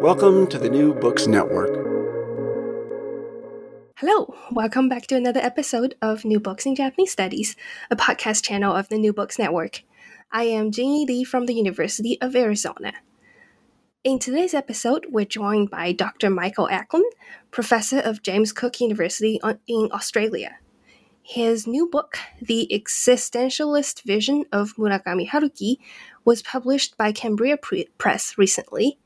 Welcome to the New Books Network. Hello, welcome back to another episode of New Books in Japanese Studies, a podcast channel of the New Books Network. I am Jinyi Lee from the University of Arizona. In today's episode, we're joined by Dr. Michael Ackland, professor of James Cook University in Australia. His new book, The Existentialist Vision of Murakami Haruki, was published by Cambria Press recently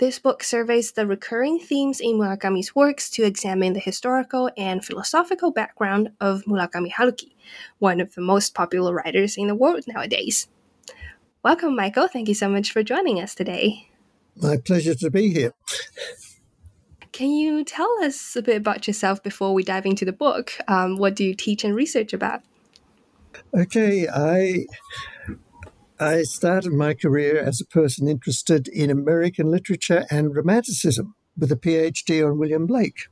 this book surveys the recurring themes in Murakami's works to examine the historical and philosophical background of Murakami Haruki, one of the most popular writers in the world nowadays. Welcome, Michael. Thank you so much for joining us today. My pleasure to be here. Can you tell us a bit about yourself before we dive into the book? Um, what do you teach and research about? Okay, I I started my career as a person interested in American literature and Romanticism with a PhD on William Blake.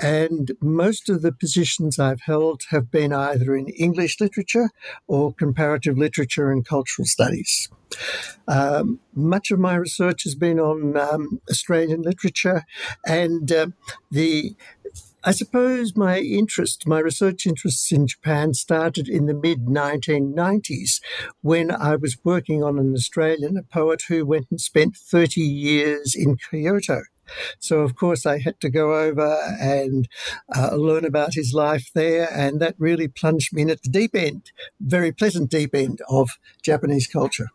And most of the positions I've held have been either in English literature or comparative literature and cultural studies. Um, much of my research has been on um, Australian literature and uh, the I suppose my interest, my research interests in Japan started in the mid 1990s when I was working on an Australian, a poet who went and spent 30 years in Kyoto. So, of course, I had to go over and uh, learn about his life there, and that really plunged me in at the deep end, very pleasant deep end of Japanese culture.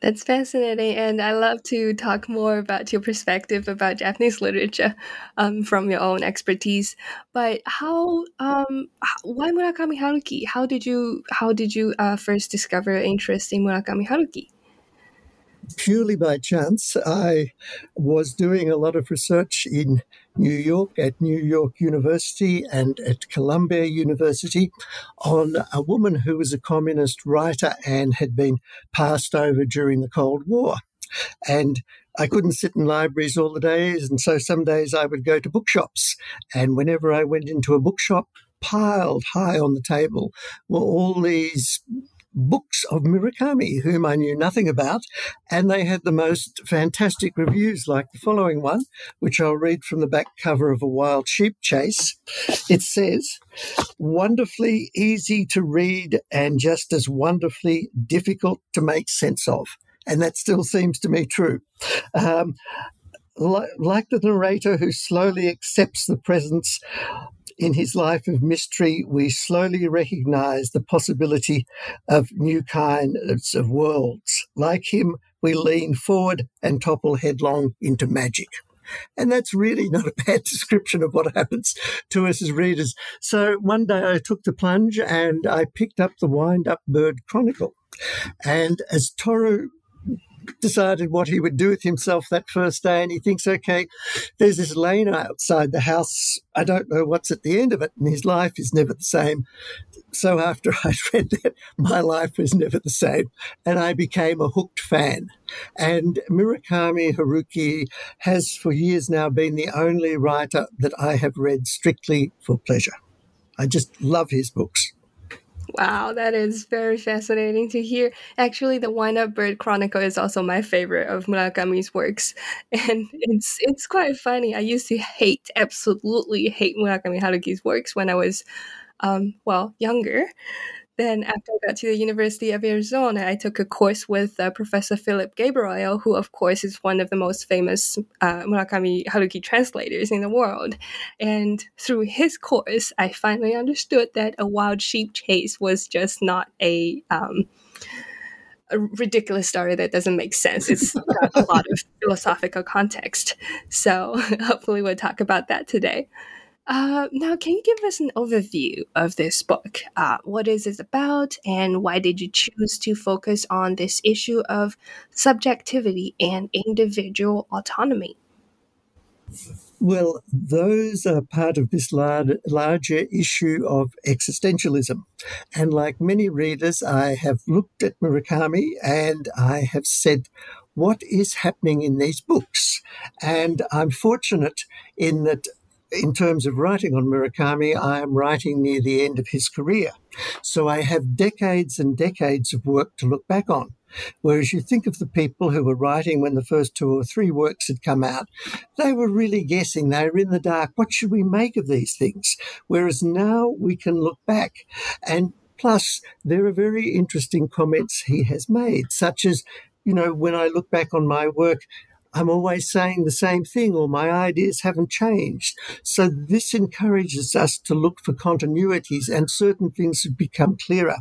That's fascinating, and I love to talk more about your perspective about Japanese literature um, from your own expertise. But how, um, why Murakami Haruki? How did you, how did you uh, first discover interest in Murakami Haruki? purely by chance. I was doing a lot of research in New York at New York University and at Columbia University on a woman who was a communist writer and had been passed over during the Cold War. And I couldn't sit in libraries all the days, and so some days I would go to bookshops. And whenever I went into a bookshop, piled high on the table were all these books of Murakami, whom I knew nothing about, and they had the most fantastic reviews, like the following one, which I'll read from the back cover of A Wild Sheep Chase. It says, wonderfully easy to read and just as wonderfully difficult to make sense of. And that still seems to me true. Um, like the narrator who slowly accepts the presence in his life of mystery, we slowly recognize the possibility of new kinds of worlds. Like him, we lean forward and topple headlong into magic. And that's really not a bad description of what happens to us as readers. So one day I took the plunge and I picked up the Wind Up Bird Chronicle. And as Toru decided what he would do with himself that first day. And he thinks, okay, there's this lane outside the house. I don't know what's at the end of it. And his life is never the same. So after I'd read that, my life was never the same. And I became a hooked fan. And Murakami Haruki has for years now been the only writer that I have read strictly for pleasure. I just love his books. Wow, that is very fascinating to hear. Actually, the Wind Up Bird Chronicle is also my favorite of Murakami's works, and it's it's quite funny. I used to hate, absolutely hate Murakami Haruki's works when I was, um, well, younger. Then, after I got to the University of Arizona, I took a course with uh, Professor Philip Gabriel, who, of course, is one of the most famous uh, Murakami Haruki translators in the world. And through his course, I finally understood that a wild sheep chase was just not a. Um, a ridiculous story that doesn't make sense. It's got a lot of philosophical context. So, hopefully, we'll talk about that today. Uh, now, can you give us an overview of this book? Uh, what is it about, and why did you choose to focus on this issue of subjectivity and individual autonomy? Well, those are part of this large, larger issue of existentialism. And like many readers, I have looked at Murakami and I have said, what is happening in these books? And I'm fortunate in that in terms of writing on Murakami, I am writing near the end of his career. So I have decades and decades of work to look back on. Whereas you think of the people who were writing when the first two or three works had come out, they were really guessing. They were in the dark. What should we make of these things? Whereas now we can look back. And plus, there are very interesting comments he has made, such as, you know, when I look back on my work, I'm always saying the same thing or my ideas haven't changed. So this encourages us to look for continuities and certain things have become clearer.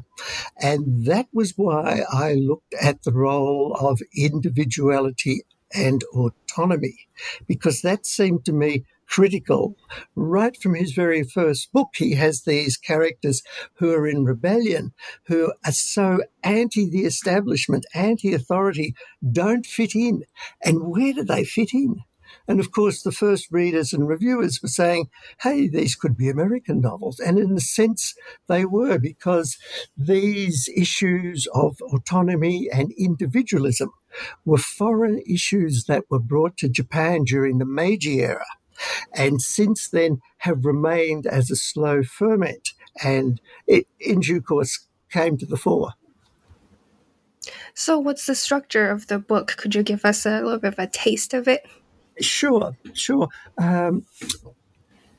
And that was why I looked at the role of individuality and autonomy, because that seemed to me critical. Right from his very first book, he has these characters who are in rebellion, who are so anti the establishment, anti authority, don't fit in. And where do they fit in? And of course, the first readers and reviewers were saying, hey, these could be American novels. And in a sense, they were, because these issues of autonomy and individualism were foreign issues that were brought to Japan during the Meiji era and since then have remained as a slow ferment and it in due course came to the fore. So, what's the structure of the book? Could you give us a little bit of a taste of it? Sure, sure. Um,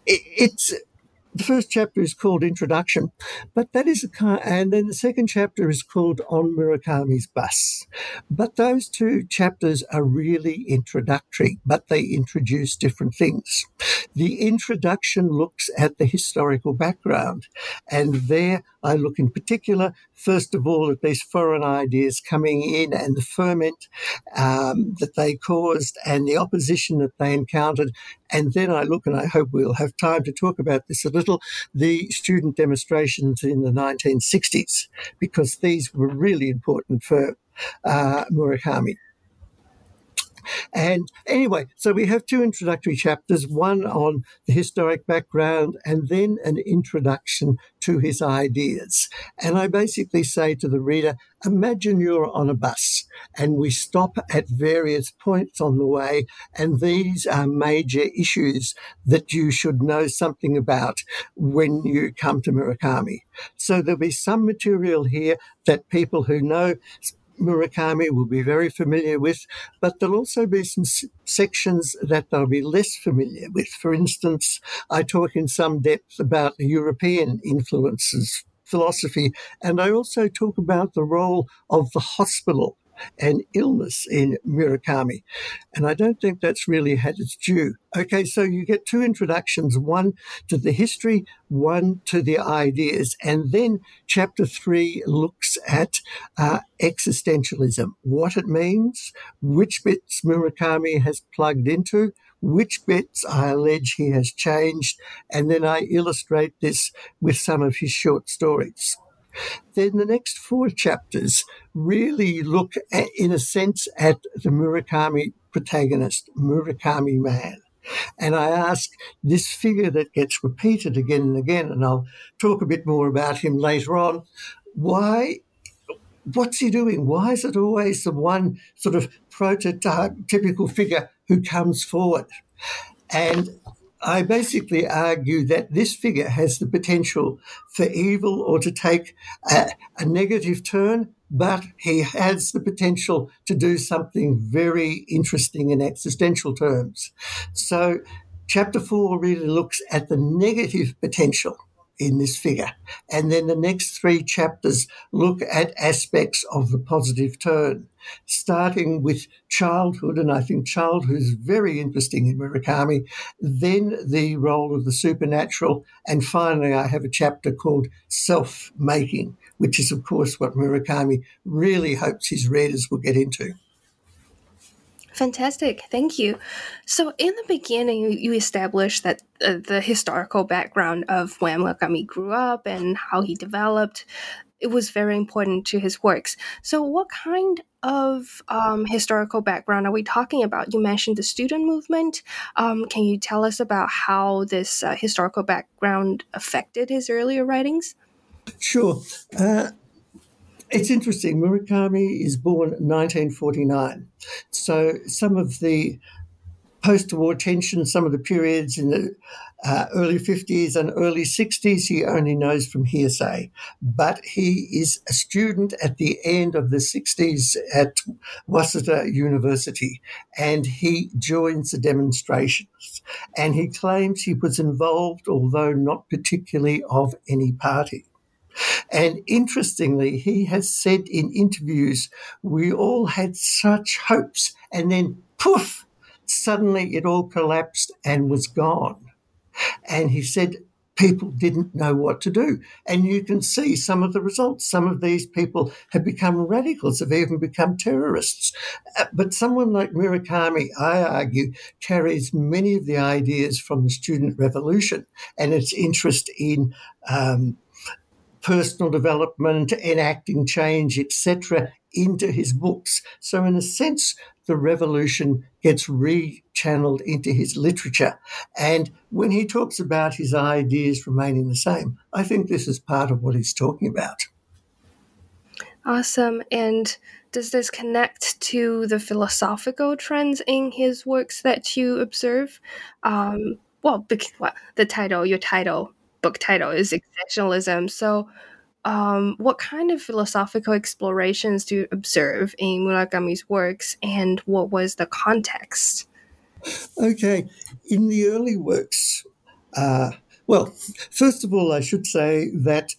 it, it's the first chapter is called Introduction, but that is a kind, and then the second chapter is called On Murakami's Bus. But those two chapters are really introductory, but they introduce different things. The introduction looks at the historical background, and there I look in particular, first of all, at these foreign ideas coming in and the ferment um, that they caused and the opposition that they encountered. And then I look, and I hope we'll have time to talk about this a little, the student demonstrations in the 1960s, because these were really important for uh, Murakami. And anyway, so we have two introductory chapters one on the historic background and then an introduction to his ideas. And I basically say to the reader, imagine you're on a bus and we stop at various points on the way, and these are major issues that you should know something about when you come to Murakami. So there'll be some material here that people who know Murakami will be very familiar with, but there'll also be some s- sections that they'll be less familiar with. For instance, I talk in some depth about European influences philosophy, and I also talk about the role of the hospital and illness in Murakami. And I don't think that's really had its due. Okay, so you get two introductions one to the history, one to the ideas. And then chapter three looks at uh, existentialism, what it means, which bits Murakami has plugged into. Which bits I allege he has changed, and then I illustrate this with some of his short stories. Then the next four chapters really look, at, in a sense, at the Murakami protagonist, Murakami man. And I ask this figure that gets repeated again and again, and I'll talk a bit more about him later on. Why? What's he doing? Why is it always the one sort of prototypical figure who comes forward? And I basically argue that this figure has the potential for evil or to take a, a, negative turn, but he has the potential to do something very interesting in existential terms. So, chapter four really looks at the negative potential in this figure. And then the next three chapters look at aspects of the positive turn, starting with childhood. And I think childhood is very interesting in Murakami. Then the role of the supernatural. And finally, I have a chapter called Self Making, which is, of course, what Murakami really hopes his readers will get into. Fantastic, thank you. So, in the beginning, you established that uh, the historical background of when Murakami grew up and how he developed it was very important to his works. So, what kind of um, historical background are we talking about? You mentioned the student movement. Um, can you tell us about how this uh, historical background affected his earlier writings? Sure. Uh, it's interesting. Murakami is born 1949. So some of the post war tension, some of the periods in the uh, early 50s and early 60s, he only knows from hearsay. But he is a student at the end of the 60s at Waseda University and he joins the demonstrations. And he claims he was involved, although not particularly of any party. And interestingly, he has said in interviews, we all had such hopes, and then poof, suddenly it all collapsed and was gone. And he said, people didn't know what to do. And you can see some of the results. Some of these people have become radicals, have even become terrorists. Uh, but someone like Murakami, I argue, carries many of the ideas from the student revolution and its interest in um, personal development, enacting change, etc., into his books. So, in a sense, the revolution gets rechanneled into his literature. And when he talks about his ideas remaining the same, I think this is part of what he's talking about. Awesome. And does this connect to the philosophical trends in his works that you observe? Um, well, well, the title, your title book title is Existentialism. So, um, what kind of philosophical explorations do you observe in Murakami's works, and what was the context? Okay, in the early works, uh, well, first of all, I should say that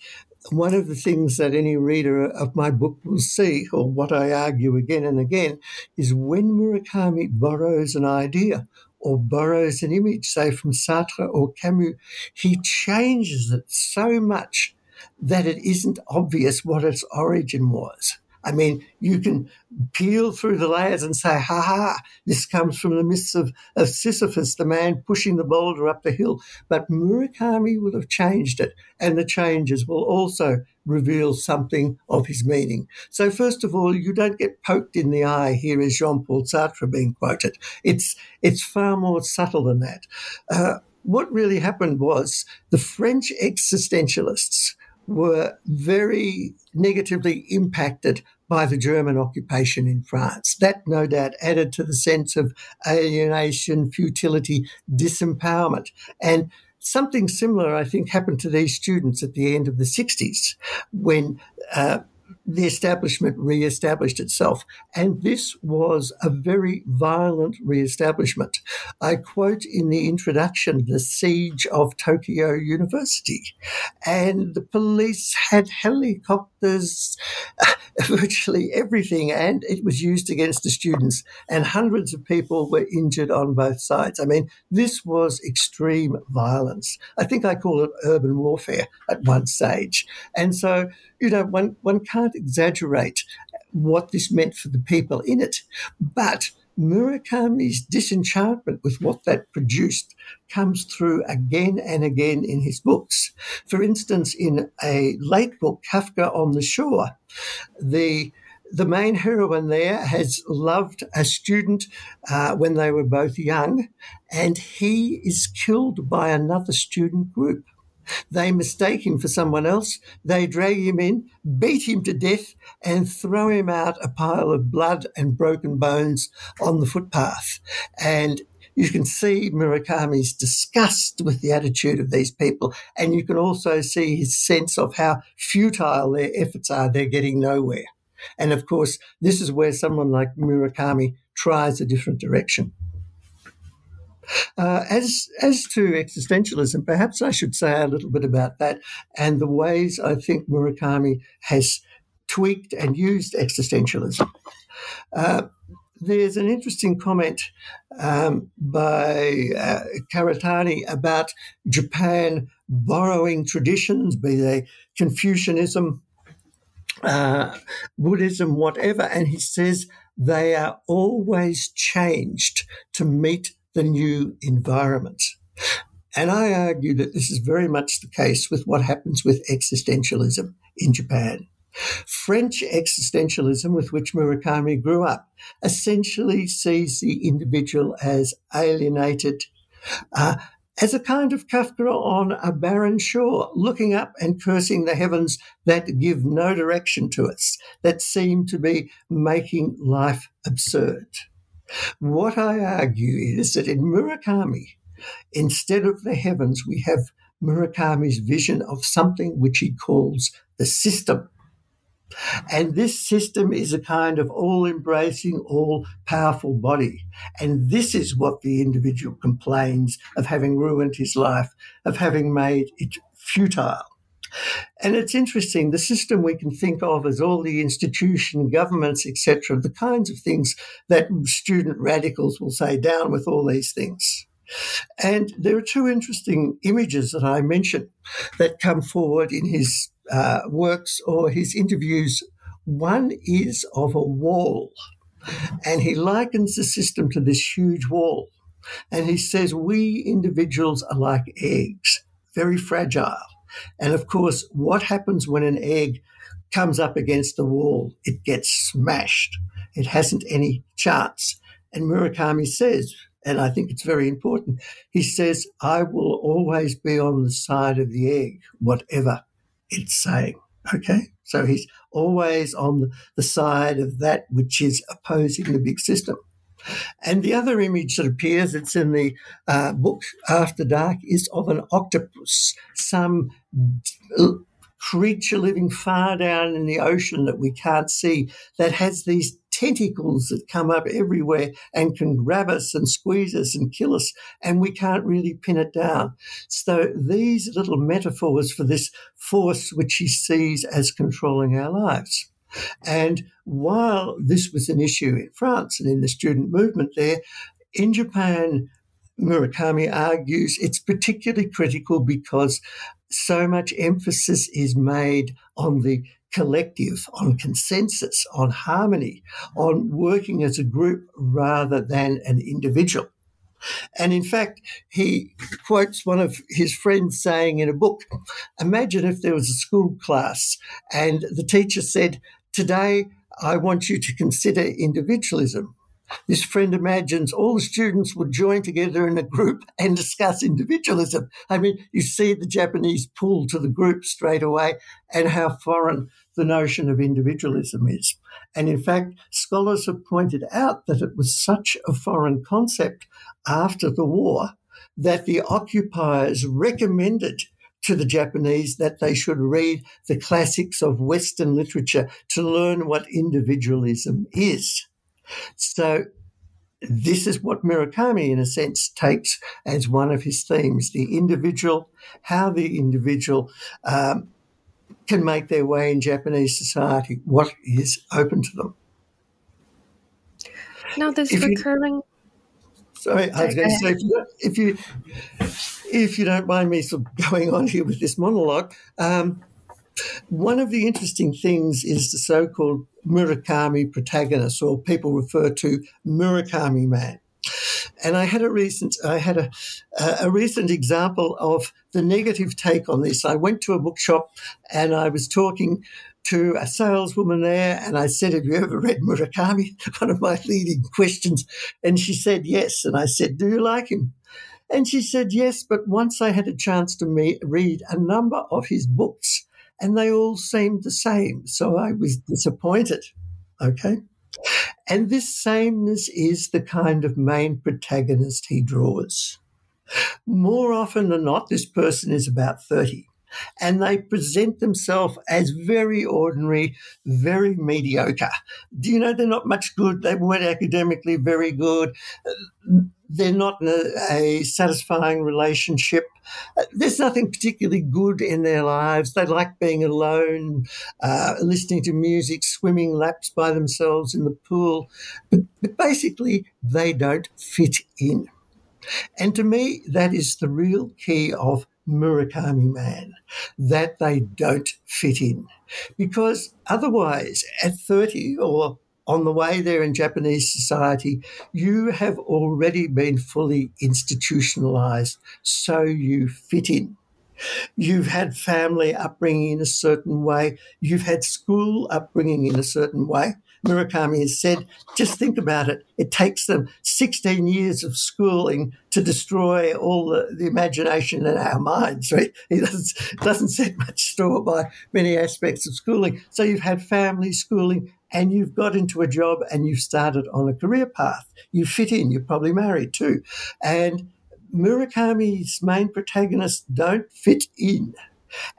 one of the things that any reader of my book will see, or what I argue again and again, is when Murakami borrows an idea or borrows an image, say from Sartre or Camus, he changes it so much that it isn't obvious what its origin was. I mean, you can peel through the layers and say, ha ha, this comes from the myths of, of Sisyphus, the man pushing the boulder up the hill. But Murakami will have changed it, and the changes will also reveal something of his meaning. So, first of all, you don't get poked in the eye. Here is Jean Paul Sartre being quoted. It's, it's far more subtle than that. Uh, what really happened was the French existentialists were very negatively impacted by the German occupation in France. That no doubt added to the sense of alienation, futility, disempowerment. And something similar, I think, happened to these students at the end of the 60s when uh, the establishment re-established itself. And this was a very violent re-establishment. I quote in the introduction the siege of Tokyo University. And the police had helicopters, virtually everything, and it was used against the students. And hundreds of people were injured on both sides. I mean, this was extreme violence. I think I call it urban warfare at one stage. And so you know, one, one can't exaggerate what this meant for the people in it. But Murakami's disenchantment with what that produced comes through again and again in his books. For instance, in a late book, Kafka on the Shore, the the main heroine there has loved a student uh, when they were both young, and he is killed by another student group. They mistake him for someone else. They drag him in, beat him to death, and throw him out a pile of blood and broken bones on the footpath. And you can see Murakami's disgust with the attitude of these people, and you can also see his sense of how futile their efforts are. They're getting nowhere. And of course, this is where someone like Murakami tries a different direction. Uh, as as to existentialism, perhaps I should say a little bit about that and the ways I think Murakami has tweaked and used existentialism. Uh, there's an interesting comment um, by uh, Karatani about Japan borrowing traditions, be they Confucianism, uh, Buddhism, whatever, and he says they are always changed to meet the new environment. And I argue that this is very much the case with what happens with existentialism in Japan. French existentialism, with which Murakami grew up, essentially sees the individual as alienated, uh, as a kind of Kafka on a barren shore, looking up and cursing the heavens that give no direction to us, that seem to be making life absurd. What I argue is that in Murakami, instead of the heavens, we have Murakami's vision of something which he calls the system. And this system is a kind of all embracing, all powerful body. And this is what the individual complains of having ruined his life, of having made it futile. And it's interesting, the system we can think of as all the institution, governments, etc., the kinds of things that student radicals will say, down with all these things. And there are two interesting images that I mention that come forward in his uh, works or his interviews. One is of a wall, and he likens the system to this huge wall. And he says, We individuals are like eggs, very fragile. And of course, what happens when an egg comes up against the wall? It gets smashed. It hasn't any chance. And Murakami says, and I think it's very important, he says, I will always be on the side of the egg, whatever it's saying. Okay? So he's always on the side of that which is opposing the big system. And the other image that appears, it's in the uh, book After Dark, is of an octopus, some creature living far down in the ocean that we can't see, that has these tentacles that come up everywhere and can grab us and squeeze us and kill us, and we can't really pin it down. So these little metaphors for this force which he sees as controlling our lives. And while this was an issue in France and in the student movement there, in Japan, Murakami argues it's particularly critical because so much emphasis is made on the collective, on consensus, on harmony, on working as a group rather than an individual. And in fact, he quotes one of his friends saying in a book Imagine if there was a school class and the teacher said, Today, I want you to consider individualism. This friend imagines all the students would join together in a group and discuss individualism. I mean, you see the Japanese pull to the group straight away and how foreign the notion of individualism is. And in fact, scholars have pointed out that it was such a foreign concept after the war that the occupiers recommended to the Japanese that they should read the classics of Western literature to learn what individualism is. So, this is what Murakami, in a sense, takes as one of his themes the individual, how the individual um, can make their way in Japanese society, what is open to them. Now, this if recurring. You, sorry, I was going to say, if you, if you if you don't mind me sort of going on here with this monologue, um, one of the interesting things is the so called Murakami protagonist, or people refer to Murakami man. And I had a recent, I had a, a recent example of the negative take on this. I went to a bookshop and I was talking to a saleswoman there and I said, Have you ever read Murakami? One of my leading questions. And she said, Yes. And I said, Do you like him? And she said, Yes, but once I had a chance to read a number of his books and they all seemed the same. So I was disappointed. Okay. And this sameness is the kind of main protagonist he draws. More often than not, this person is about 30 and they present themselves as very ordinary, very mediocre. Do you know they're not much good? They weren't academically very good. They're not in a, a satisfying relationship. There's nothing particularly good in their lives. They like being alone, uh, listening to music, swimming laps by themselves in the pool. But, but basically, they don't fit in. And to me, that is the real key of Murakami man, that they don't fit in. Because otherwise, at 30 or on the way there in Japanese society, you have already been fully institutionalized, so you fit in. You've had family upbringing in a certain way. You've had school upbringing in a certain way. Murakami has said, just think about it. It takes them 16 years of schooling to destroy all the, the imagination in our minds, right? He doesn't, doesn't set much store by many aspects of schooling. So you've had family schooling and you've got into a job and you've started on a career path. You fit in, you're probably married too. And Murakami's main protagonists don't fit in.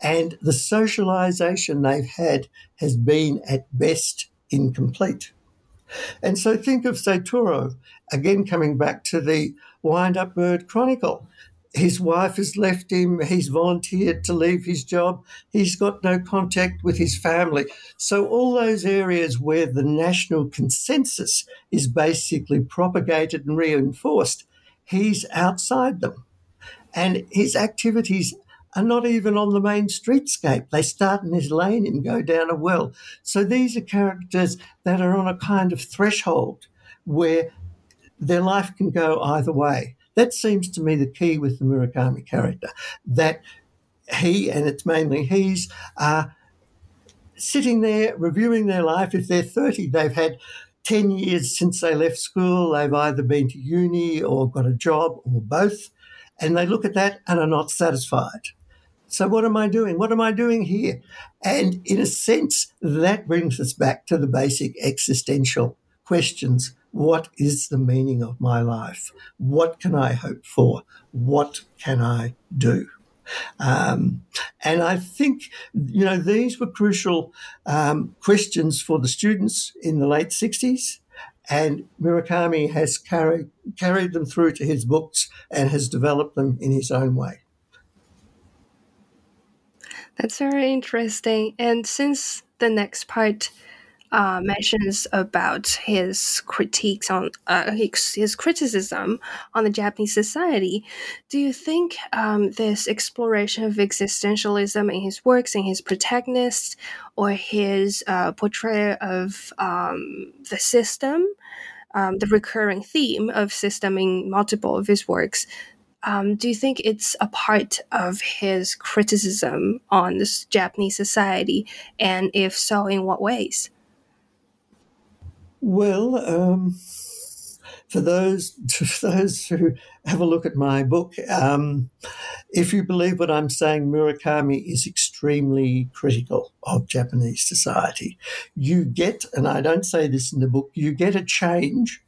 And the socialization they've had has been at best incomplete. And so think of Seituro, again coming back to the Wind Up Bird Chronicle. His wife has left him, he's volunteered to leave his job, he's got no contact with his family. So, all those areas where the national consensus is basically propagated and reinforced, he's outside them. And his activities are not even on the main streetscape. They start in his lane and go down a well. So these are characters that are on a kind of threshold where their life can go either way. That seems to me the key with the Murakami character, that he, and it's mainly he's, are sitting there reviewing their life. If they're 30, they've had 10 years since they left school. They've either been to uni or got a job or both. And they look at that and are not satisfied. So, what am I doing? What am I doing here? And in a sense, that brings us back to the basic existential questions What is the meaning of my life? What can I hope for? What can I do? Um, and I think, you know, these were crucial um, questions for the students in the late 60s. And Murakami has carried, carried them through to his books and has developed them in his own way. That's very interesting. And since the next part uh, mentions about his critiques on uh, his, his, criticism on the Japanese society, do you think um, this exploration of existentialism in his works, in his protagonists, or his uh, portrayal of um, the system, um, the recurring theme of system in multiple of his works, um, do you think it's a part of his criticism on this Japanese society? And if so, in what ways? Well, um, for those for those who have a look at my book, um, if you believe what I'm saying, Murakami is extremely critical of Japanese society. You get, and I don't say this in the book, you get a change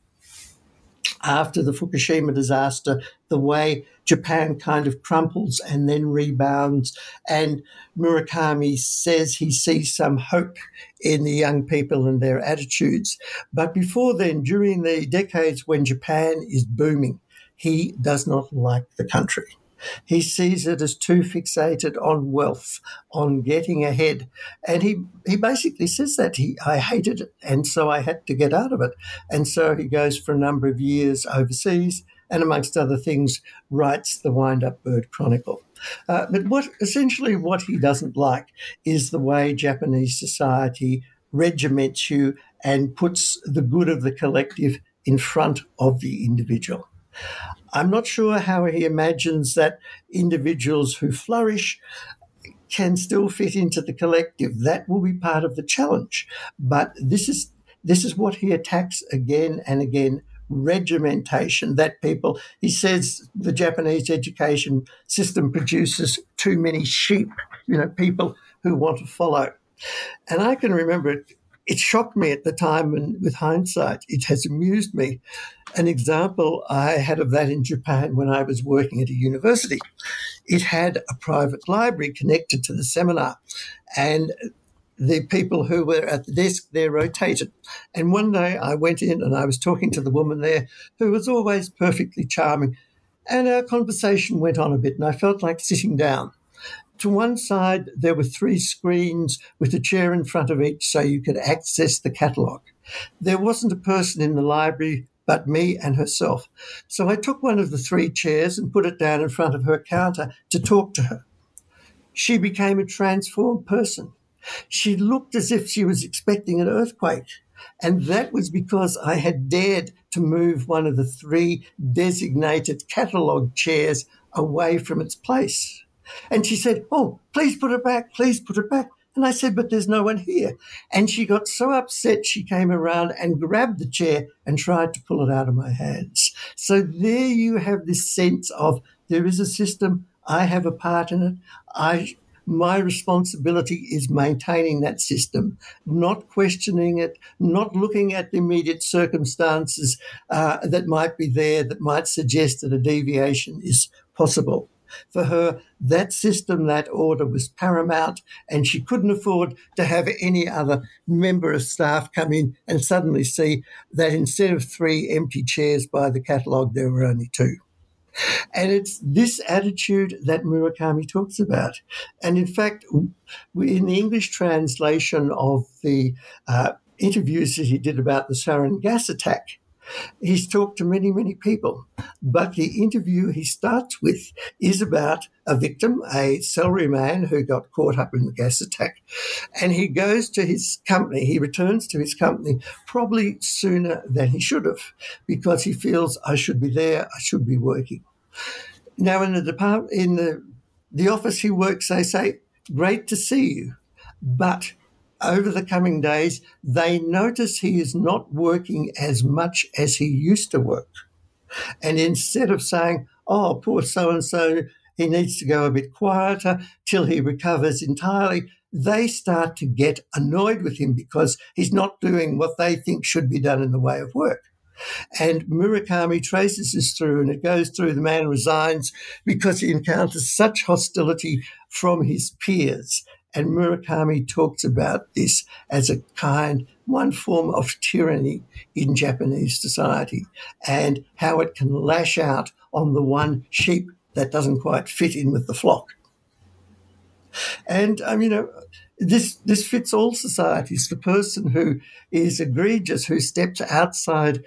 after the Fukushima disaster, the way Japan kind of crumples and then rebounds. And Murakami says he sees some hope in the young people and their attitudes. But before then, during the decades when Japan is booming, he does not like the country. He sees it as too fixated on wealth, on getting ahead. And he, he basically says that he, I hated it. And so I had to get out of it. And so he goes for a number of years overseas and amongst other things, writes the Wind Up Bird Chronicle. Uh, but what essentially what he doesn't like is the way Japanese society regiments you and puts the good of the collective in front of the individual. I'm not sure how he imagines that individuals who flourish can still fit into the collective. That will be part of the challenge. But this is this is what he attacks again and again regimentation that people he says the japanese education system produces too many sheep you know people who want to follow and i can remember it shocked me at the time and with hindsight it has amused me an example i had of that in japan when i was working at a university it had a private library connected to the seminar and the people who were at the desk there rotated. And one day I went in and I was talking to the woman there who was always perfectly charming. And our conversation went on a bit, and I felt like sitting down. To one side, there were three screens with a chair in front of each so you could access the catalogue. There wasn't a person in the library but me and herself. So I took one of the three chairs and put it down in front of her counter to talk to her. She became a transformed person. She looked as if she was expecting an earthquake. And that was because I had dared to move one of the three designated catalogue chairs away from its place. And she said, Oh, please put it back, please put it back. And I said, But there's no one here. And she got so upset, she came around and grabbed the chair and tried to pull it out of my hands. So there you have this sense of there is a system, I have a part in it. I my responsibility is maintaining that system, not questioning it, not looking at the immediate circumstances uh, that might be there that might suggest that a deviation is possible. For her, that system, that order was paramount, and she couldn't afford to have any other member of staff come in and suddenly see that instead of three empty chairs by the catalogue, there were only two. And it's this attitude that Murakami talks about. And in fact, in the English translation of the uh, interviews that he did about the sarin gas attack, He's talked to many, many people, but the interview he starts with is about a victim, a salaryman who got caught up in the gas attack. And he goes to his company, he returns to his company probably sooner than he should have because he feels, I should be there, I should be working. Now, in the department, in the, the office he works, they say, Great to see you, but over the coming days, they notice he is not working as much as he used to work. And instead of saying, oh, poor so and so, he needs to go a bit quieter till he recovers entirely, they start to get annoyed with him because he's not doing what they think should be done in the way of work. And Murakami traces this through, and it goes through the man resigns because he encounters such hostility from his peers and Murakami talks about this as a kind, one form of tyranny in Japanese society and how it can lash out on the one sheep that doesn't quite fit in with the flock. And I mean, you know, this this fits all societies. The person who is egregious, who steps outside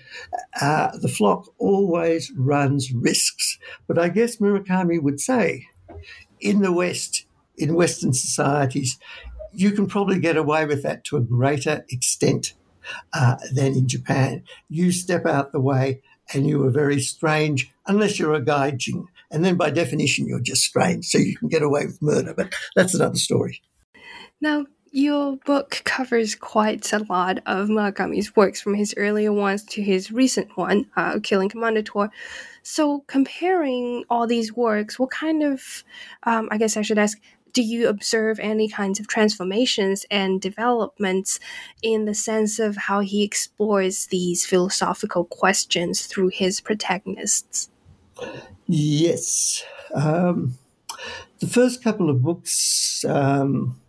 uh, the flock, always runs risks. But I guess Murakami would say, in the West, in Western societies, you can probably get away with that to a greater extent uh, than in Japan. You step out the way and you are very strange unless you're a gaijin. And then by definition, you're just strange. So you can get away with murder, but that's another story. Now, your book covers quite a lot of Murakami's works, from his earlier ones to his recent one, uh, Killing Commendatore. So, comparing all these works, what kind of, um, I guess I should ask, do you observe any kinds of transformations and developments in the sense of how he explores these philosophical questions through his protagonists? Yes. Um, the first couple of books, um,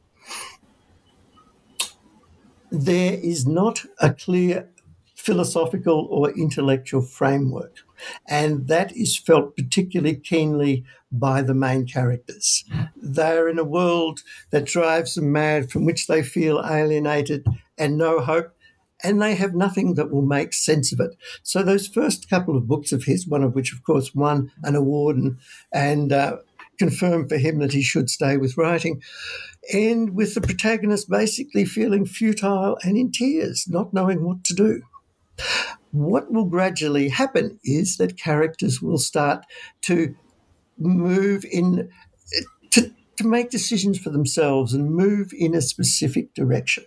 there is not a clear philosophical or intellectual framework. And that is felt particularly keenly by the main characters. They're in a world that drives them mad, from which they feel alienated and no hope. and they have nothing that will make sense of it. So those first couple of books of his, one of which, of course, won an award and, and uh, confirmed for him that he should stay with writing, end with the protagonist basically feeling futile and in tears, not knowing what to do. What will gradually happen is that characters will start to move in to, to make decisions for themselves and move in a specific direction.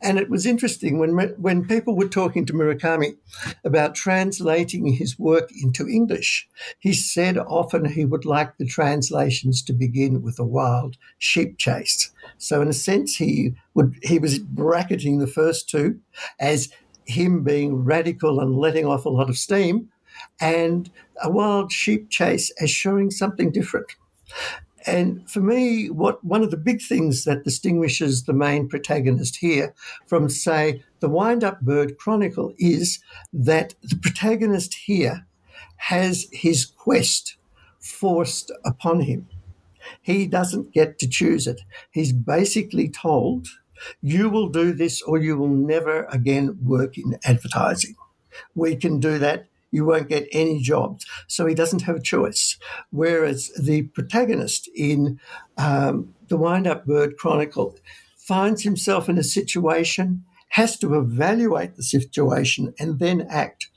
And it was interesting when when people were talking to Murakami about translating his work into English. He said often he would like the translations to begin with a wild sheep chase. So in a sense, he would he was bracketing the first two as him being radical and letting off a lot of steam, and a wild sheep chase as showing something different. And for me, what one of the big things that distinguishes the main protagonist here from, say, the Wind Up Bird Chronicle is that the protagonist here has his quest forced upon him. He doesn't get to choose it. He's basically told, you will do this or you will never again work in advertising. We can do that you won't get any jobs. So he doesn't have a choice. Whereas the protagonist in um, the Wind Up Bird Chronicle finds himself in a situation, has to evaluate the situation, and then act.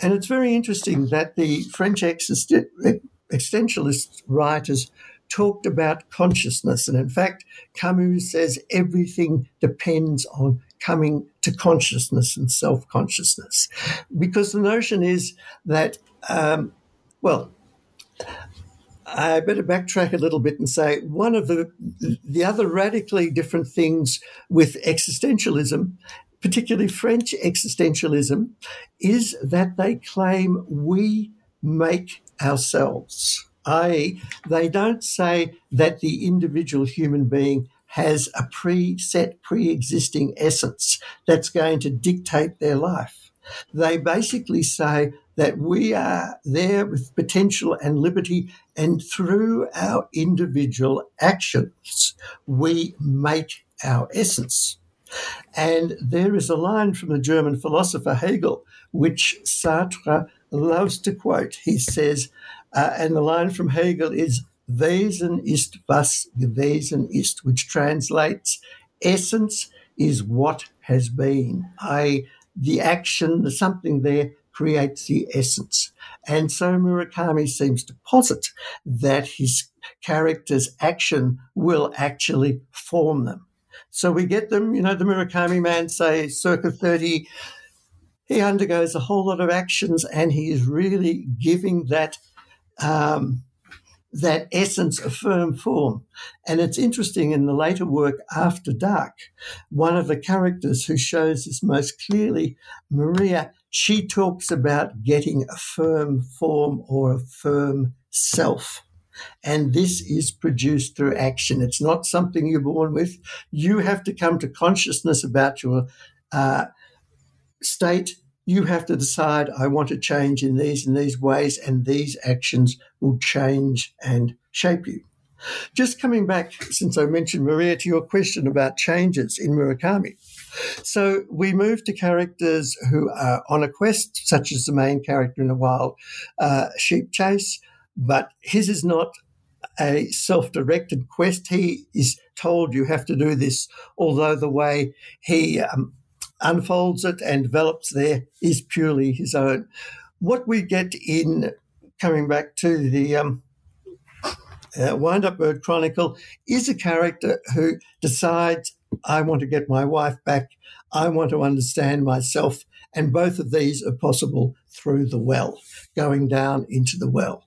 And it's very interesting that the French existentialist writers talked about consciousness. And in fact, Camus says everything depends on coming to consciousness and self consciousness. Because the notion is that, um, well, I better backtrack a little bit and say one of the the other radically different things with existentialism, particularly French existentialism, is that they claim we make ourselves. I.e., they don't say that the individual human being has a preset, pre existing essence that's going to dictate their life. They basically say that we are there with potential and liberty, and through our individual actions, we make our essence. And there is a line from the German philosopher Hegel, which Sartre loves to quote. He says, uh, and the line from Hegel is, Wesen ist was gewesen ist, which translates essence is what has been. I, the action, the something there creates the essence. And so Murakami seems to posit that his character's action will actually form them. So we get them, you know, the Murakami man, say, circa 30, he undergoes a whole lot of actions and he is really giving that um, that essence of firm form. And it's interesting in the later work, After Dark, one of the characters who shows this most clearly, Maria, she talks about getting a firm form or a firm self. And this is produced through action. It's not something you're born with. You have to come to consciousness about your uh, state you have to decide, I want to change in these and these ways, and these actions will change and shape you. Just coming back, since I mentioned Maria, to your question about changes in Murakami. So we move to characters who are on a quest, such as the main character in a wild uh, sheep chase, but his is not a self directed quest. He is told you have to do this, although the way he um, unfolds it and develops there is purely his own. What we get in coming back to the um, uh, Wind Up Bird Chronicle is a character who decides, I want to get my wife back, I want to understand myself, and both of these are possible through the well, going down into the well.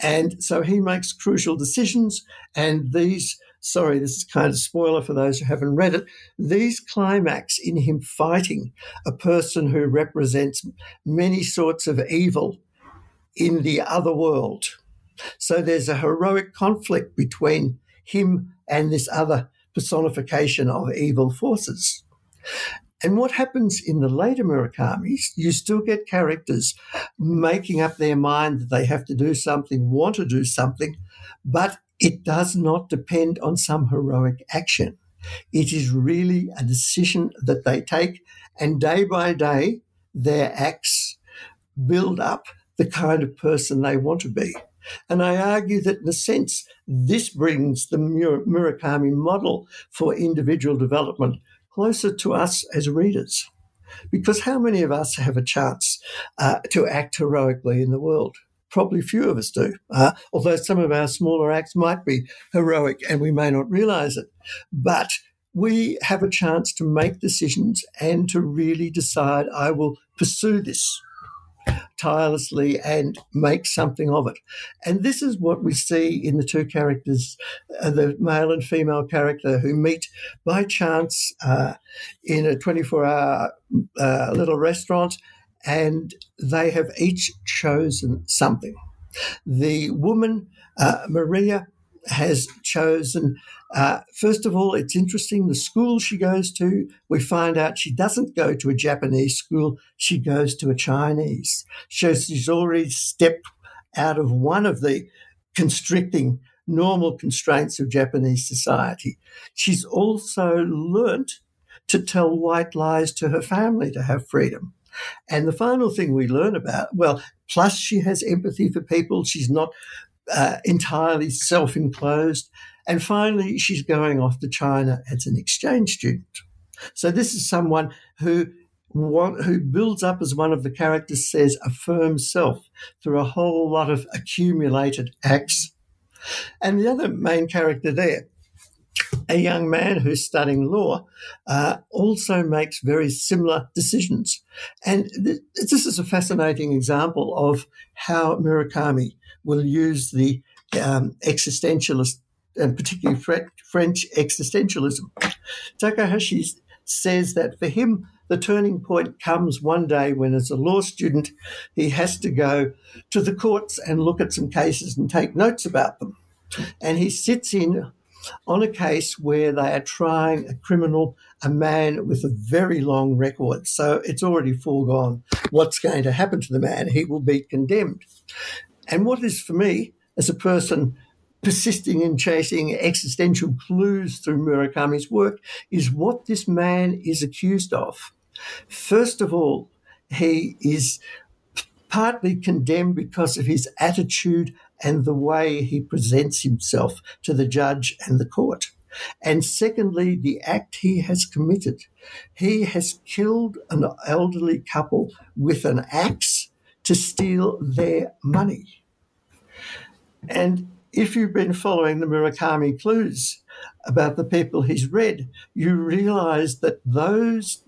And so he makes crucial decisions, and these sorry, this is kind of spoiler for those who haven't read it. These climax in him fighting a person who represents many sorts of evil in the other world. So there's a heroic conflict between him and this other personification of evil forces. And what happens in the later Murakami's, you still get characters making up their mind that they have to do something, want to do something, but it does not depend on some heroic action. It is really a decision that they take, and day by day, their acts build up the kind of person they want to be. And I argue that, in a sense, this brings the Murakami model for individual development closer to us as readers. Because how many of us have a chance uh, to act heroically in the world? Probably few of us do, uh, although some of our smaller acts might be heroic and we may not realize it. But we have a chance to make decisions and to really decide, I will pursue this tirelessly and make something of it. And this is what we see in the two characters, uh, the male and female character, who meet by chance uh, in a 24 hour uh, little restaurant, and they have each chosen something. The woman, uh, Maria, has chosen uh, first of all, it's interesting the school she goes to, we find out she doesn't go to a Japanese school, she goes to a Chinese. So she's already stepped out of one of the constricting normal constraints of Japanese society. She's also learnt to tell white lies to her family to have freedom. And the final thing we learn about, well, plus she has empathy for people. She's not uh, entirely self enclosed. And finally, she's going off to China as an exchange student. So this is someone who who builds up, as one of the characters says, a firm self through a whole lot of accumulated acts. And the other main character there, a young man who's studying law, uh, also makes very similar decisions. And th- this is a fascinating example of how Murakami will use the um, existentialist and particularly French existentialism. Takahashi says that for him, the turning point comes one day when, as a law student, he has to go to the courts and look at some cases and take notes about them. And he sits in on a case where they are trying a criminal, a man with a very long record. So it's already foregone what's going to happen to the man. He will be condemned. And what is for me, as a person persisting in chasing existential clues through Murakami's work is what this man is accused of. First of all, he is partly condemned because of his attitude and the way he presents himself to the judge and the court. And secondly, the act he has committed. He has killed an elderly couple with an axe to steal their money. And if you've been following the Murakami clues about the people he's read, you realize that those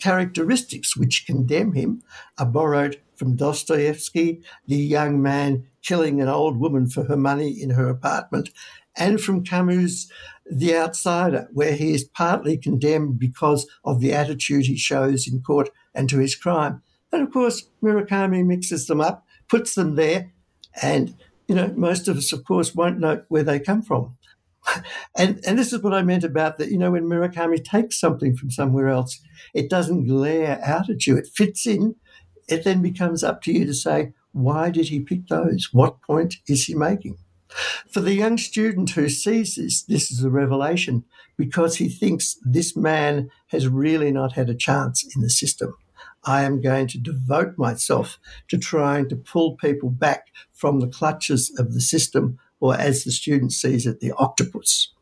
characteristics which condemn him are borrowed from Dostoevsky, the young man killing an old woman for her money in her apartment, and from Camus' The Outsider, where he is partly condemned because of the attitude he shows in court and to his crime. And of course, Murakami mixes them up, puts them there, and you know, most of us, of course, won't know where they come from. and and this is what I meant about that. You know, when Murakami takes something from somewhere else, it doesn't glare out at you. It fits in. It then becomes up to you to say, why did he pick those? What point is he making? For the young student who sees this, this is a revelation because he thinks this man has really not had a chance in the system. I am going to devote myself to trying to pull people back from the clutches of the system, or as the student sees it, the octopus.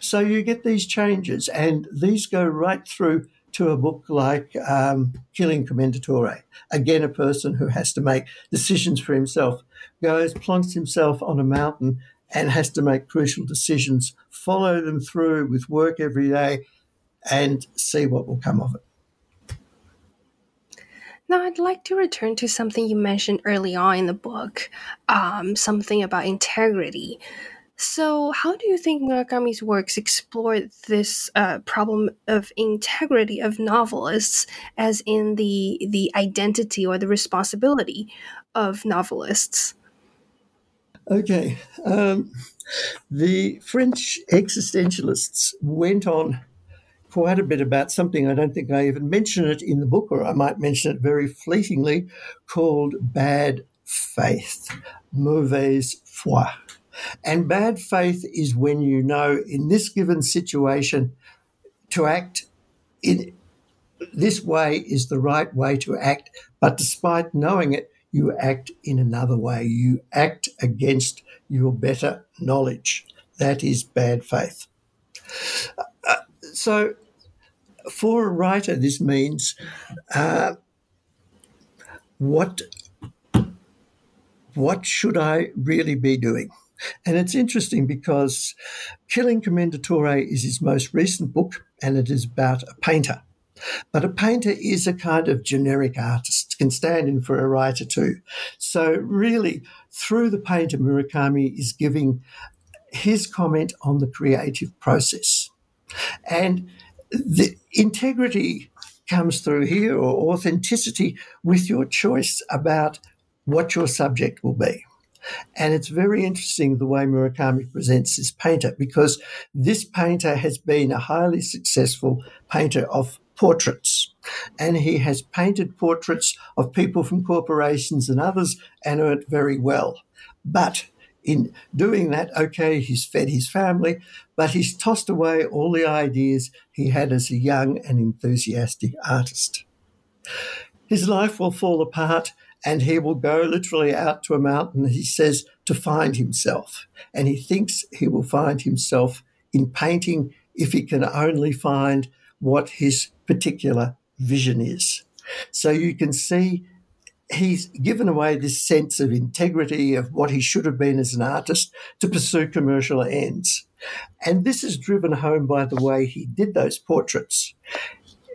So you get these changes, and these go right through to a book like um, Killing Commendatore. Again, a person who has to make decisions for himself goes, plonks himself on a mountain, and has to make crucial decisions, follow them through with work every day, and see what will come of it. Now, I'd like to return to something you mentioned early on in the book, um, something about integrity. So, how do you think Murakami's works explore this uh, problem of integrity of novelists, as in the the identity or the responsibility of novelists? Okay, um, the French existentialists went on quite a bit about something. I don't think I even mention it in the book, or I might mention it very fleetingly, called bad faith, mauvaise foi. And bad faith is when you know in this given situation to act in this way is the right way to act, but despite knowing it, you act in another way. You act against your better knowledge. That is bad faith. Uh, so, for a writer, this means uh, what what should I really be doing? And it's interesting because Killing Commendatore is his most recent book, and it is about a painter. But a painter is a kind of generic artist, can stand in for a writer too. So, really, through the painter, Murakami is giving his comment on the creative process. And the integrity comes through here, or authenticity, with your choice about what your subject will be. And it's very interesting the way Murakami presents this painter because this painter has been a highly successful painter of portraits. And he has painted portraits of people from corporations and others and earned very well. But in doing that, okay, he's fed his family, but he's tossed away all the ideas he had as a young and enthusiastic artist. His life will fall apart and he will go literally out to a mountain, he says, to find himself. And he thinks he will find himself in painting if he can only find what his particular vision is. So you can see he's given away this sense of integrity of what he should have been as an artist to pursue commercial ends. And this is driven home by the way he did those portraits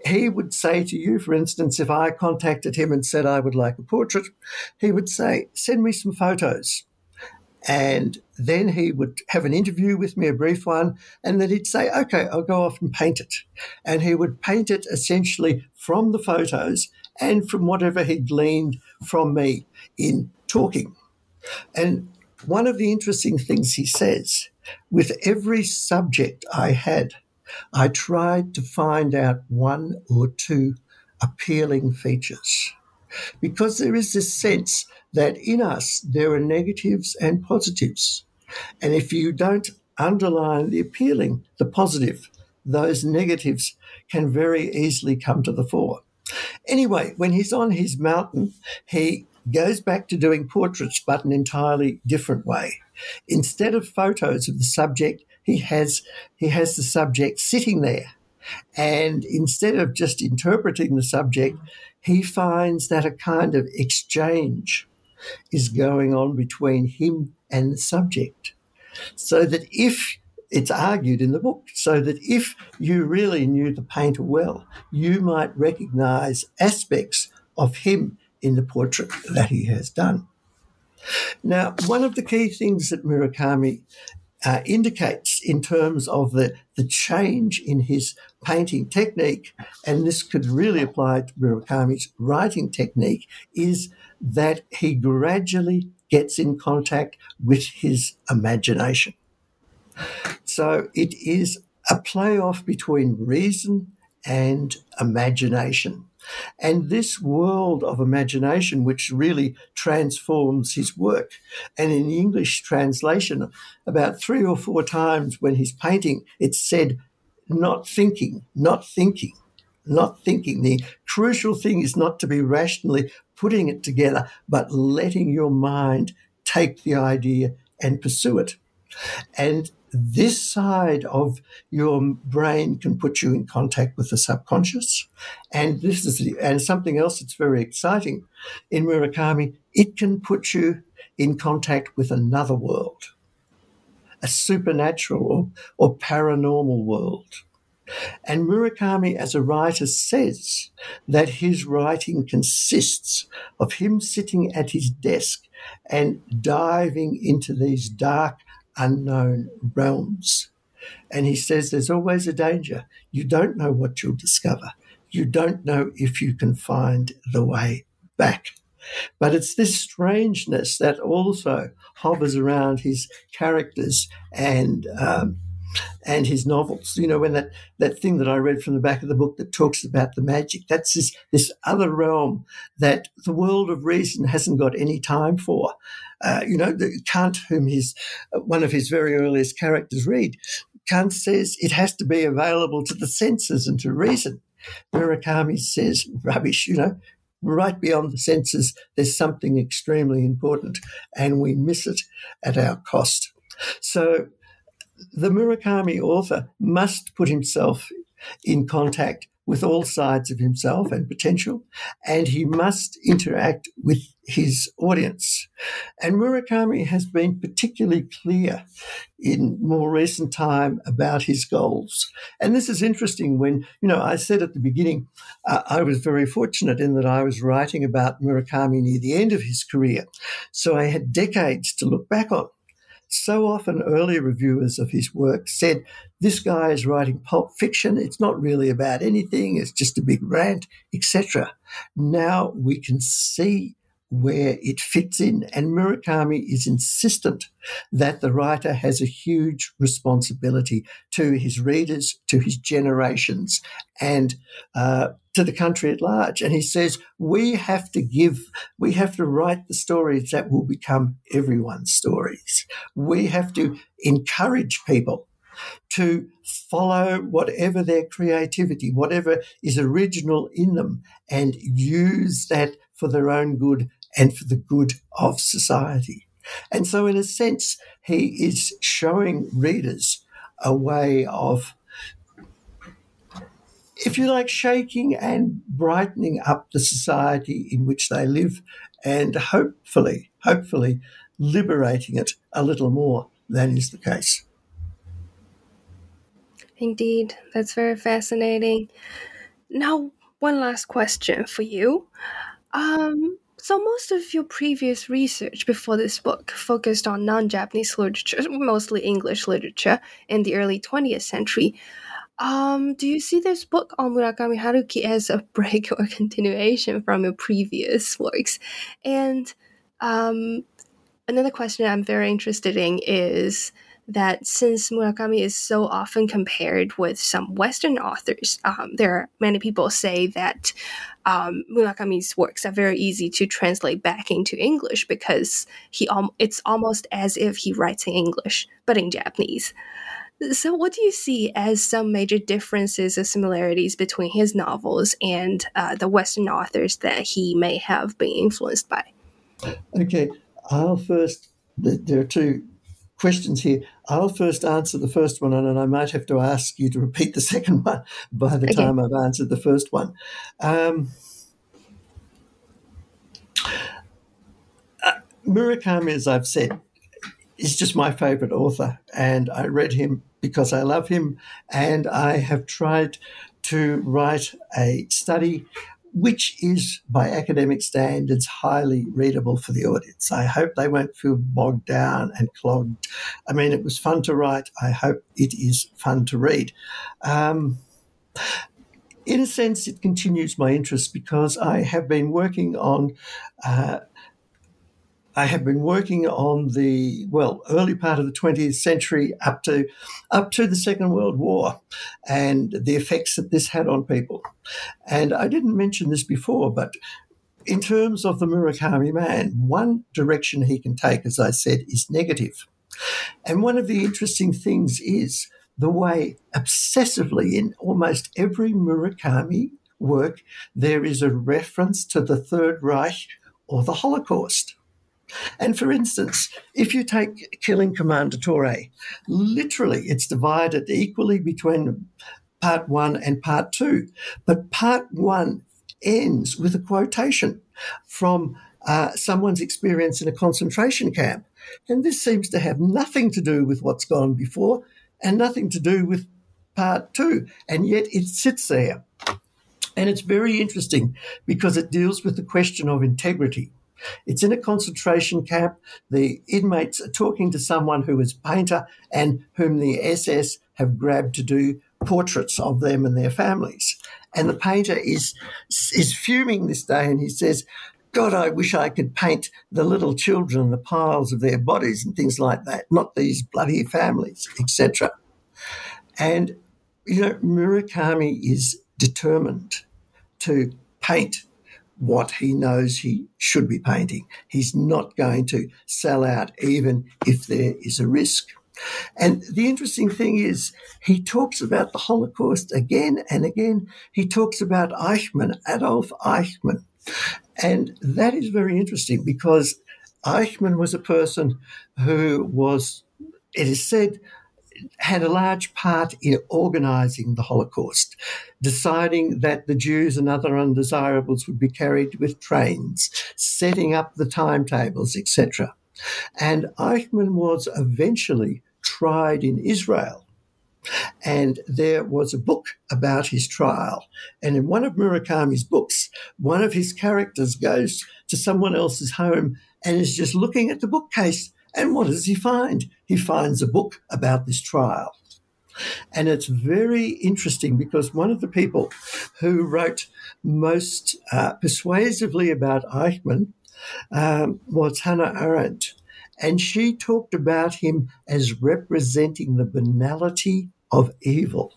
he would say to you, for instance, if I contacted him and said I would like a portrait, he would say, send me some photos. And then he would have an interview with me, a brief one, and then he'd say, okay, I'll go off and paint it. And he would paint it essentially from the photos and from whatever he'd gleaned from me in talking. And one of the interesting things he says with every subject I had, I tried to find out one or two appealing features because there is this sense that in us there are negatives and positives. And if you don't underline the appealing, the positive, those negatives can very easily come to the fore. Anyway, when he's on his mountain, he goes back to doing portraits, but an entirely different way. Instead of photos of the subject, he has he has the subject sitting there, and instead of just interpreting the subject, he finds that a kind of exchange is going on between him and the subject, so that if it's argued in the book, so that if you really knew the painter well, you might recognize aspects of him in the portrait that he has done. Now, one of the key things that Murakami uh, indicates in terms of the, the change in his painting technique, and this could really apply to Murakami's writing technique, is that he gradually gets in contact with his imagination. So it is a play off between reason and imagination. And this world of imagination, which really transforms his work. And in the English translation, about three or four times when he's painting, it's said, not thinking, not thinking, not thinking. The crucial thing is not to be rationally putting it together, but letting your mind take the idea and pursue it. And this side of your brain can put you in contact with the subconscious. And this is the, and something else that's very exciting in Murakami, it can put you in contact with another world, a supernatural or, or paranormal world. And Murakami, as a writer, says that his writing consists of him sitting at his desk and diving into these dark unknown realms. And he says there's always a danger. You don't know what you'll discover. You don't know if you can find the way back. But it's this strangeness that also hovers around his characters and um, and his novels. You know, when that, that thing that I read from the back of the book that talks about the magic, that's this, this other realm that the world of reason hasn't got any time for. Uh, you know, the Kant, whom his, uh, one of his very earliest characters read, Kant says it has to be available to the senses and to reason. Murakami says rubbish, you know, right beyond the senses, there's something extremely important and we miss it at our cost. So the Murakami author must put himself in contact with all sides of himself and potential, and he must interact with his audience. And Murakami has been particularly clear in more recent time about his goals. And this is interesting when, you know, I said at the beginning, uh, I was very fortunate in that I was writing about Murakami near the end of his career. So I had decades to look back on. So often, early reviewers of his work said, This guy is writing pulp fiction. It's not really about anything, it's just a big rant, etc. Now we can see where it fits in. And Murakami is insistent that the writer has a huge responsibility to his readers, to his generations, and uh, to the country at large. And he says, we have to give, we have to write the stories that will become everyone's stories. We have to encourage people to follow whatever their creativity, whatever is original in them, and use that for their own good and for the good of society. And so, in a sense, he is showing readers a way of if you like, shaking and brightening up the society in which they live and hopefully, hopefully liberating it a little more than is the case. Indeed, that's very fascinating. Now, one last question for you. Um, so, most of your previous research before this book focused on non Japanese literature, mostly English literature, in the early 20th century. Um, do you see this book on Murakami Haruki as a break or continuation from your previous works? And um, another question I'm very interested in is that since Murakami is so often compared with some Western authors, um, there are many people say that um, Murakami's works are very easy to translate back into English because he um, it's almost as if he writes in English but in Japanese. So, what do you see as some major differences or similarities between his novels and uh, the Western authors that he may have been influenced by? Okay, I'll first, there are two questions here. I'll first answer the first one, and I might have to ask you to repeat the second one by the okay. time I've answered the first one. Um, uh, Murakami, as I've said, is just my favorite author, and I read him because I love him, and I have tried to write a study which is, by academic standards, highly readable for the audience. I hope they won't feel bogged down and clogged. I mean, it was fun to write. I hope it is fun to read. Um, in a sense, it continues my interest because I have been working on uh, I have been working on the well early part of the 20th century up to up to the Second World War and the effects that this had on people. And I didn't mention this before, but in terms of the Murakami man, one direction he can take, as I said, is negative. And one of the interesting things is the way obsessively in almost every Murakami work there is a reference to the Third Reich or the Holocaust. And for instance, if you take Killing Commendatore, literally it's divided equally between part one and part two. But part one ends with a quotation from uh, someone's experience in a concentration camp. And this seems to have nothing to do with what's gone before and nothing to do with part two. And yet it sits there. And it's very interesting because it deals with the question of integrity. It's in a concentration camp. The inmates are talking to someone who is a painter and whom the SS have grabbed to do portraits of them and their families. And the painter is is fuming this day, and he says, "God, I wish I could paint the little children and the piles of their bodies and things like that, not these bloody families, etc." And, you know, Murakami is determined to paint what he knows he should be painting. He's not going to sell out even if there is a risk. And the interesting thing is, he talks about the Holocaust again and again. He talks about Eichmann, Adolf Eichmann. And that is very interesting because Eichmann was a person who was, it is said, had a large part in organizing the Holocaust, deciding that the Jews and other undesirables would be carried with trains, setting up the timetables, etc. And Eichmann was eventually tried in Israel. And there was a book about his trial. And in one of Murakami's books, one of his characters goes to someone else's home and is just looking at the bookcase and what does he find? He finds a book about this trial. And it's very interesting because one of the people who wrote most uh, persuasively about Eichmann um, was Hannah Arendt. And she talked about him as representing the banality of evil.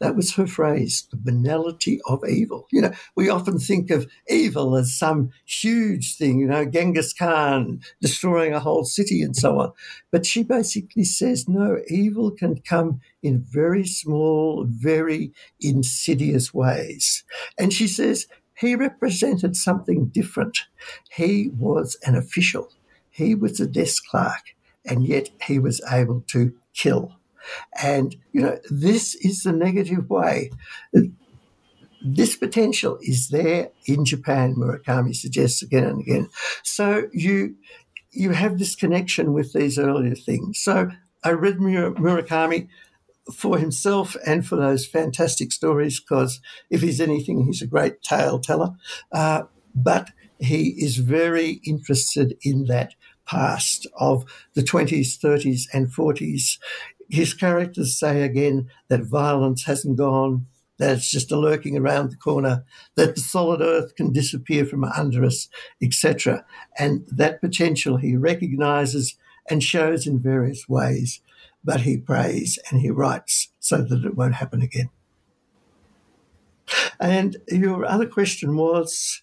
That was her phrase, the banality of evil. You know, we often think of evil as some huge thing, you know, Genghis Khan destroying a whole city and so on. But she basically says, no, evil can come in very small, very insidious ways. And she says, he represented something different. He was an official, he was a desk clerk, and yet he was able to kill. And, you know, this is the negative way. This potential is there in Japan, Murakami suggests again and again. So you you have this connection with these earlier things. So I read Murakami for himself and for those fantastic stories because if he's anything, he's a great tale teller. Uh, but he is very interested in that past of the 20s, 30s, and 40s his characters say again that violence hasn't gone, that it's just lurking around the corner, that the solid earth can disappear from under us, etc. And that potential he recognizes and shows in various ways, but he prays and he writes so that it won't happen again. And your other question was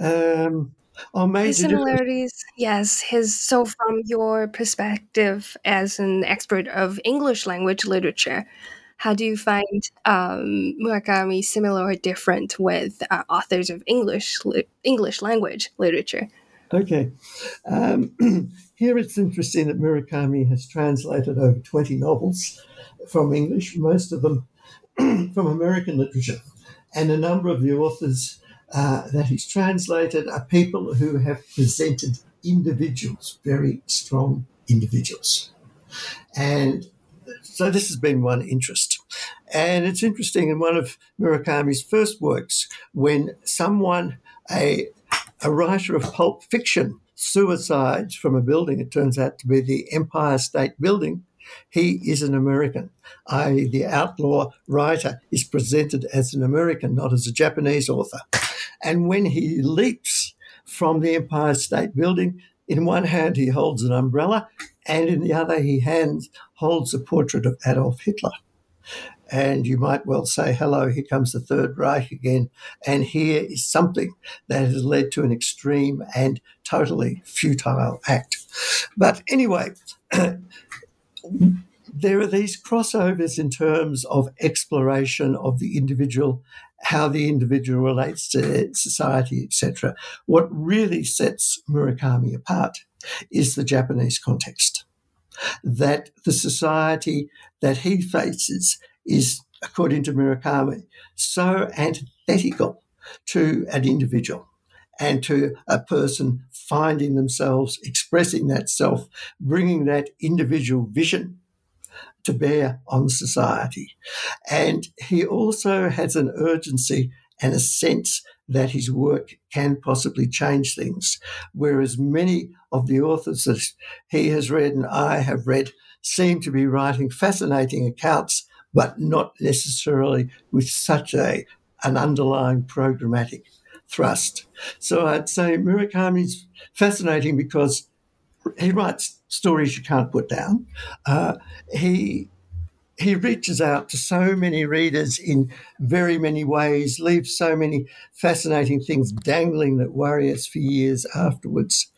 um, Major similarities, yes. His so from your perspective as an expert of English language literature, how do you find um, Murakami similar or different with uh, authors of English li- English language literature? Okay, um, here it's interesting that Murakami has translated over twenty novels from English, most of them from American literature, and a number of the authors uh, that he's translated are people who have presented individuals, very strong individuals. And so this has been one interest. And it's interesting in one of Murakami's first works, when someone, a, a writer of pulp fiction, suicides from a building, it turns out to be the Empire State Building, he is an American. i.e., the outlaw writer, is presented as an American, not as a Japanese author. And when he leaps from the Empire State Building, in one hand he holds an umbrella, and in the other he hands, holds a portrait of Adolf Hitler. And you might well say, hello, here comes the Third Reich again. And here is something that has led to an extreme and totally futile act. But anyway, there are these crossovers in terms of exploration of the individual how the individual relates to society, etc. What really sets Murakami apart is the Japanese context. That the society that he faces is, according to Murakami, so antithetical to an individual and to a person finding themselves expressing that self, bringing that individual vision to bear on society. And he also has an urgency and a sense that his work can possibly change things. Whereas many of the authors that he has read and I have read seem to be writing fascinating accounts, but not necessarily with such a an underlying programmatic thrust. So I'd say Murakami's fascinating because he writes stories you can't put down. Uh, he he reaches out to so many readers in very many ways, leaves so many fascinating things dangling that worry us for years afterwards.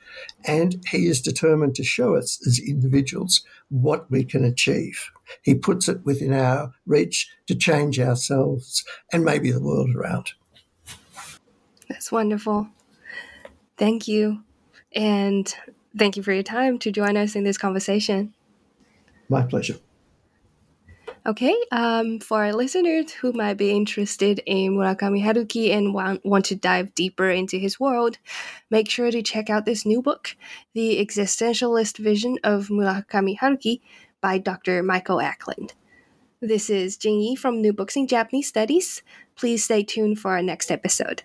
And he is determined to show us as individuals what we can achieve. He puts it within our reach to change ourselves and maybe the world around. That's wonderful. Thank you. And thank you for your time to join us in this conversation. My pleasure. Okay, um, for our listeners who might be interested in Murakami Haruki and want, want to dive deeper into his world, make sure to check out this new book, The Existentialist Vision of Murakami Haruki by Dr. Michael Ackland. This is Jing Yi from New Books in Japanese Studies. Please stay tuned for our next episode.